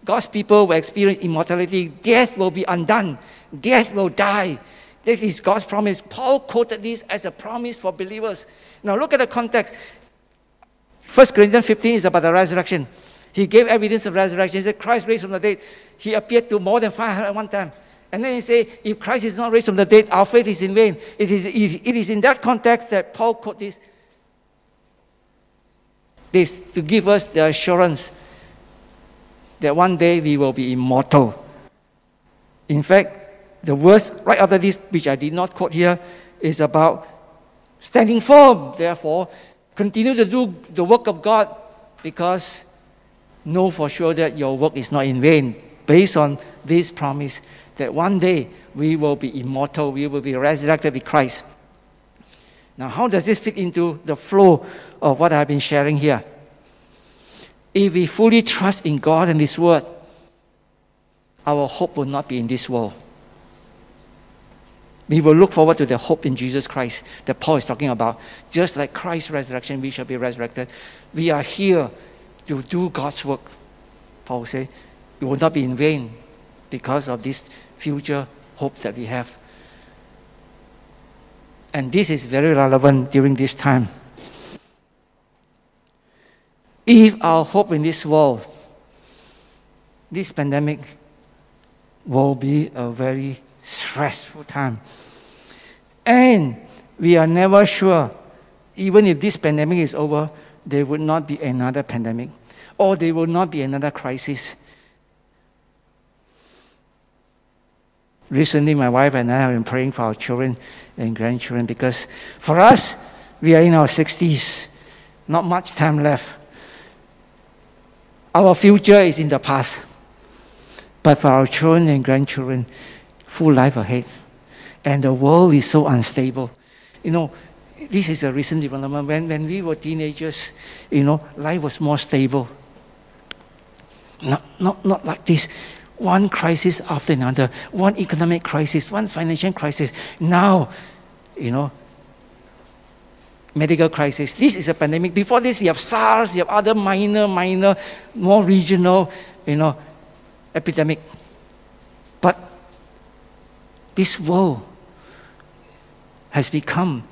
God's people will experience immortality. Death will be undone. Death will die. This is God's promise. Paul quoted this as a promise for believers. Now look at the context. 1 Corinthians 15 is about the resurrection. He gave evidence of resurrection. He said, Christ raised from the dead. He appeared to more than 500 at one time. And then he said, if Christ is not raised from the dead, our faith is in vain. It is, it is in that context that Paul quote this, this to give us the assurance that one day we will be immortal. In fact, the verse right after this, which I did not quote here, is about standing firm. Therefore, continue to do the work of God because know for sure that your work is not in vain based on this promise that one day we will be immortal, we will be resurrected with Christ. Now, how does this fit into the flow of what I've been sharing here? If we fully trust in God and His Word, our hope will not be in this world. We will look forward to the hope in Jesus Christ that Paul is talking about. Just like Christ's resurrection, we shall be resurrected. We are here to do God's work. Paul said, it will not be in vain because of this future hope that we have. And this is very relevant during this time. If our hope in this world, this pandemic, will be a very stressful time. And we are never sure, even if this pandemic is over, there would not be another pandemic or there will not be another crisis. Recently, my wife and I have been praying for our children and grandchildren because for us, we are in our 60s, not much time left. Our future is in the past. But for our children and grandchildren, full life ahead. And the world is so unstable. You know, this is a recent development. When, when we were teenagers, you know, life was more stable. Not, not, not like this one crisis after another, one economic crisis, one financial crisis. Now, you know, medical crisis. This is a pandemic. Before this, we have SARS, we have other minor, minor, more regional, you know, epidemic. But this world has become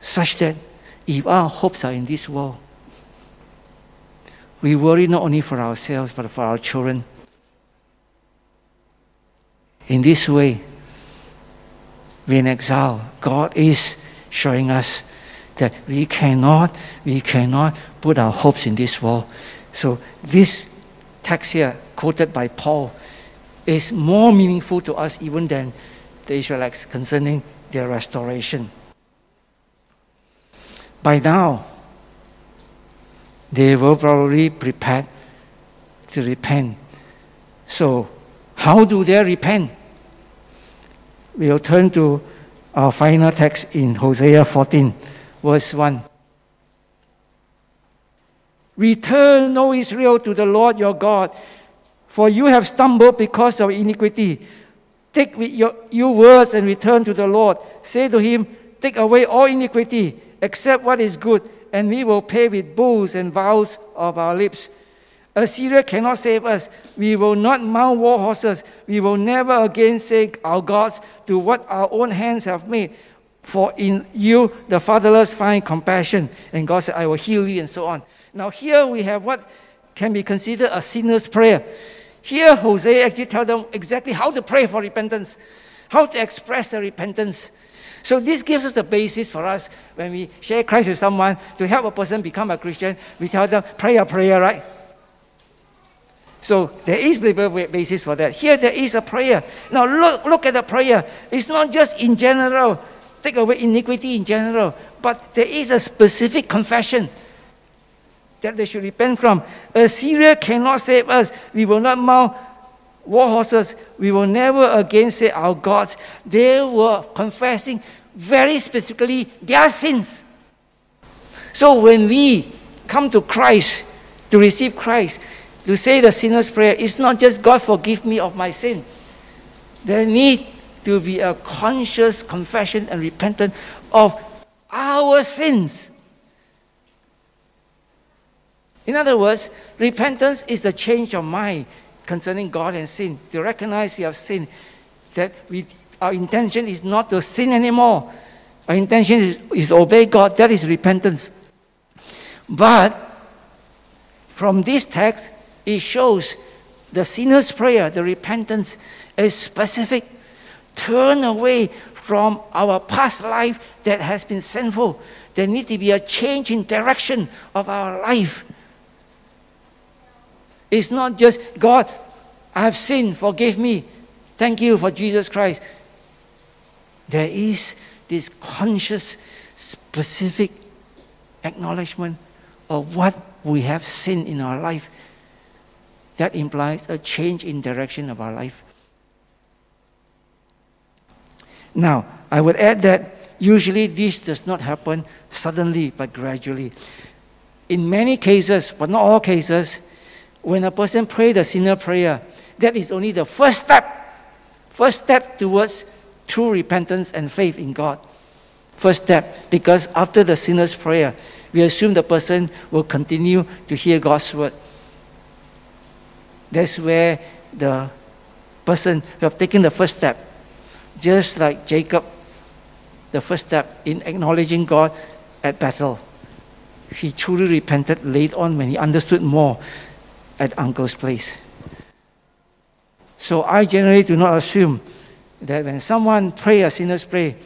such that if our hopes are in this world, we worry not only for ourselves, but for our children. In this way, we in exile, God is showing us that we cannot, we cannot put our hopes in this world. So this text here, quoted by Paul, is more meaningful to us even than the Israelites concerning their restoration. By now, they were probably prepared to repent. So, how do they repent? We'll turn to our final text in Hosea 14, verse 1. Return, O Israel, to the Lord your God, for you have stumbled because of iniquity. Take your, your words and return to the Lord. Say to him, Take away all iniquity, except what is good and we will pay with bulls and vows of our lips. Assyria cannot save us. We will not mount war horses. We will never again say our gods to what our own hands have made. For in you the fatherless find compassion. And God said, I will heal you, and so on. Now, here we have what can be considered a sinner's prayer. Here, Hosea actually tells them exactly how to pray for repentance, how to express the repentance. So this gives us the basis for us when we share Christ with someone to help a person become a Christian. We tell them, pray a prayer, right? So there is biblical basis for that. Here there is a prayer. Now look, look at the prayer. It's not just in general, take away iniquity in general, but there is a specific confession that they should repent from. A Assyria cannot save us. We will not mount war horses. We will never again say our gods. They were confessing very specifically their sins. So when we come to Christ to receive Christ, to say the sinner's prayer it's not just God forgive me of my sin. There need to be a conscious confession and repentance of our sins. In other words, repentance is the change of mind concerning God and sin. To recognize we have sinned, that we, our intention is not to sin anymore. Our intention is, is to obey God. That is repentance. But from this text, it shows the sinner's prayer, the repentance, is specific. Turn away from our past life that has been sinful. There needs to be a change in direction of our life. It's not just, God, I have sinned, forgive me. Thank you for Jesus Christ. There is this conscious, specific acknowledgement of what we have sinned in our life that implies a change in direction of our life. Now, I would add that usually this does not happen suddenly but gradually. In many cases, but not all cases, when a person prays the sinner prayer, that is only the first step, first step towards true repentance and faith in God. First step, because after the sinner's prayer, we assume the person will continue to hear God's word. That's where the person who have taken the first step, just like Jacob, the first step in acknowledging God at Bethel. He truly repented late on when he understood more at uncle's place. So I generally do not assume that when someone prays a sinner's prayer,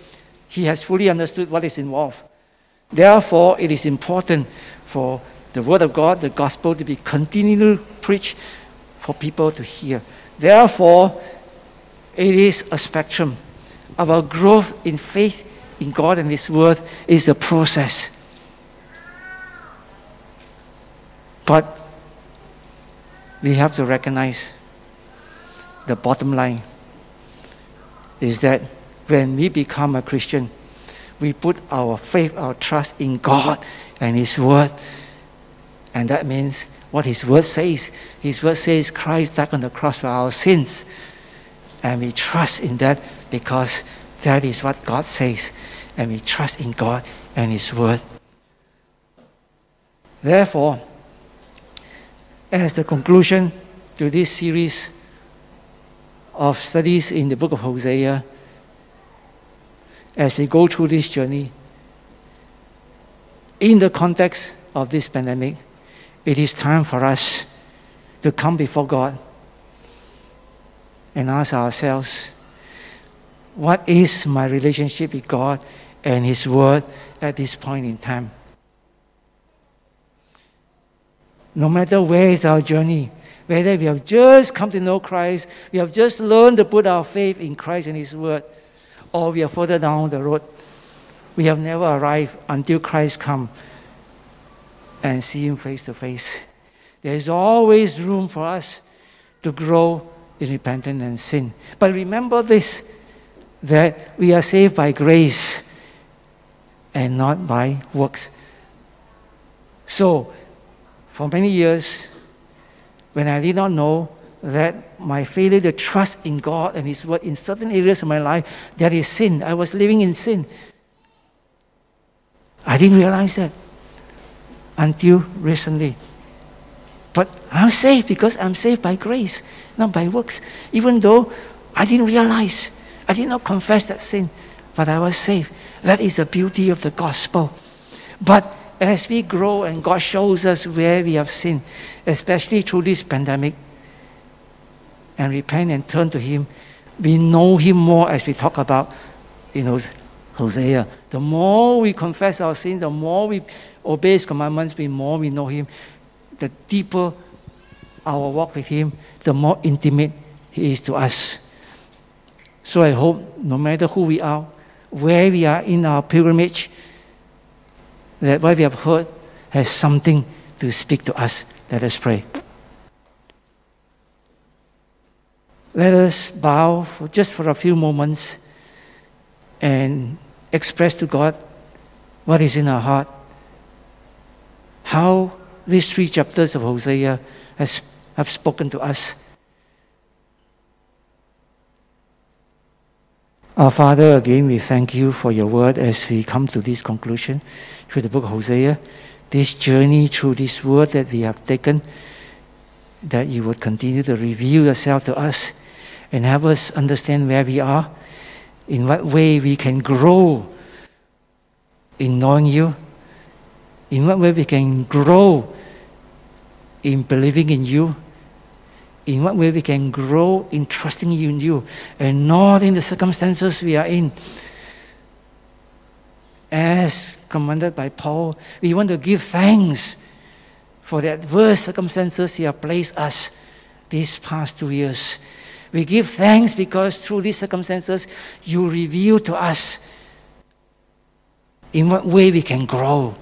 he has fully understood what is involved. Therefore, it is important for the Word of God, the gospel, to be continually preached for people to hear. Therefore, it is a spectrum. Our growth in faith in God and His Word is a process. But we have to recognize the bottom line is that when we become a Christian, we put our faith, our trust in God and His Word. And that means what His Word says. His Word says Christ died on the cross for our sins. And we trust in that because that is what God says. And we trust in God and His Word. Therefore, as the conclusion to this series of studies in the book of Hosea, as we go through this journey, in the context of this pandemic, it is time for us to come before God and ask ourselves, what is my relationship with God and His Word at this point in time? No matter where is our journey, whether we have just come to know Christ, we have just learned to put our faith in Christ and His Word, or we are further down the road, we have never arrived until Christ come and see Him face to face. There is always room for us to grow in repentance and sin. But remember this that we are saved by grace and not by works. So, for many years, when I did not know that my failure to trust in God and His Word in certain areas of my life, that is sin. I was living in sin. I didn't realize that until recently. But I'm saved because I'm saved by grace, not by works. Even though I didn't realize, I did not confess that sin, but I was saved. That is the beauty of the gospel. But as we grow and God shows us where we have sinned, especially through this pandemic, and repent and turn to Him, we know Him more as we talk about, you know, Hosea. The more we confess our sin, the more we obey His commandments, the more we know Him, the deeper our walk with Him, the more intimate He is to us. So I hope no matter who we are, where we are in our pilgrimage, that what we have heard has something to speak to us. Let us pray. Let us bow for just for a few moments and express to God what is in our heart. How these three chapters of Hosea has, have spoken to us. Our Father, again, we thank you for your word as we come to this conclusion through the book of Hosea. This journey through this word that we have taken, that you would continue to reveal yourself to us and help us understand where we are, in what way we can grow in knowing you, in what way we can grow in believing in you, in what way we can grow in trusting you in you, and not in the circumstances we are in. As commanded by Paul, we want to give thanks for the adverse circumstances you have placed us these past two years. We give thanks because through these circumstances, you reveal to us in what way we can grow,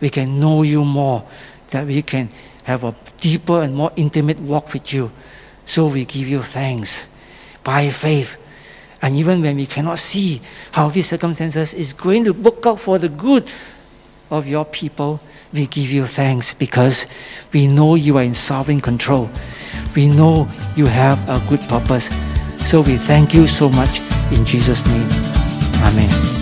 we can know you more, that we can have a deeper and more intimate walk with you. So we give you thanks by faith. And even when we cannot see how these circumstances is going to work out for the good of your people, we give you thanks because we know you are in sovereign control. We know you have a good purpose. So we thank you so much in Jesus' name. Amen.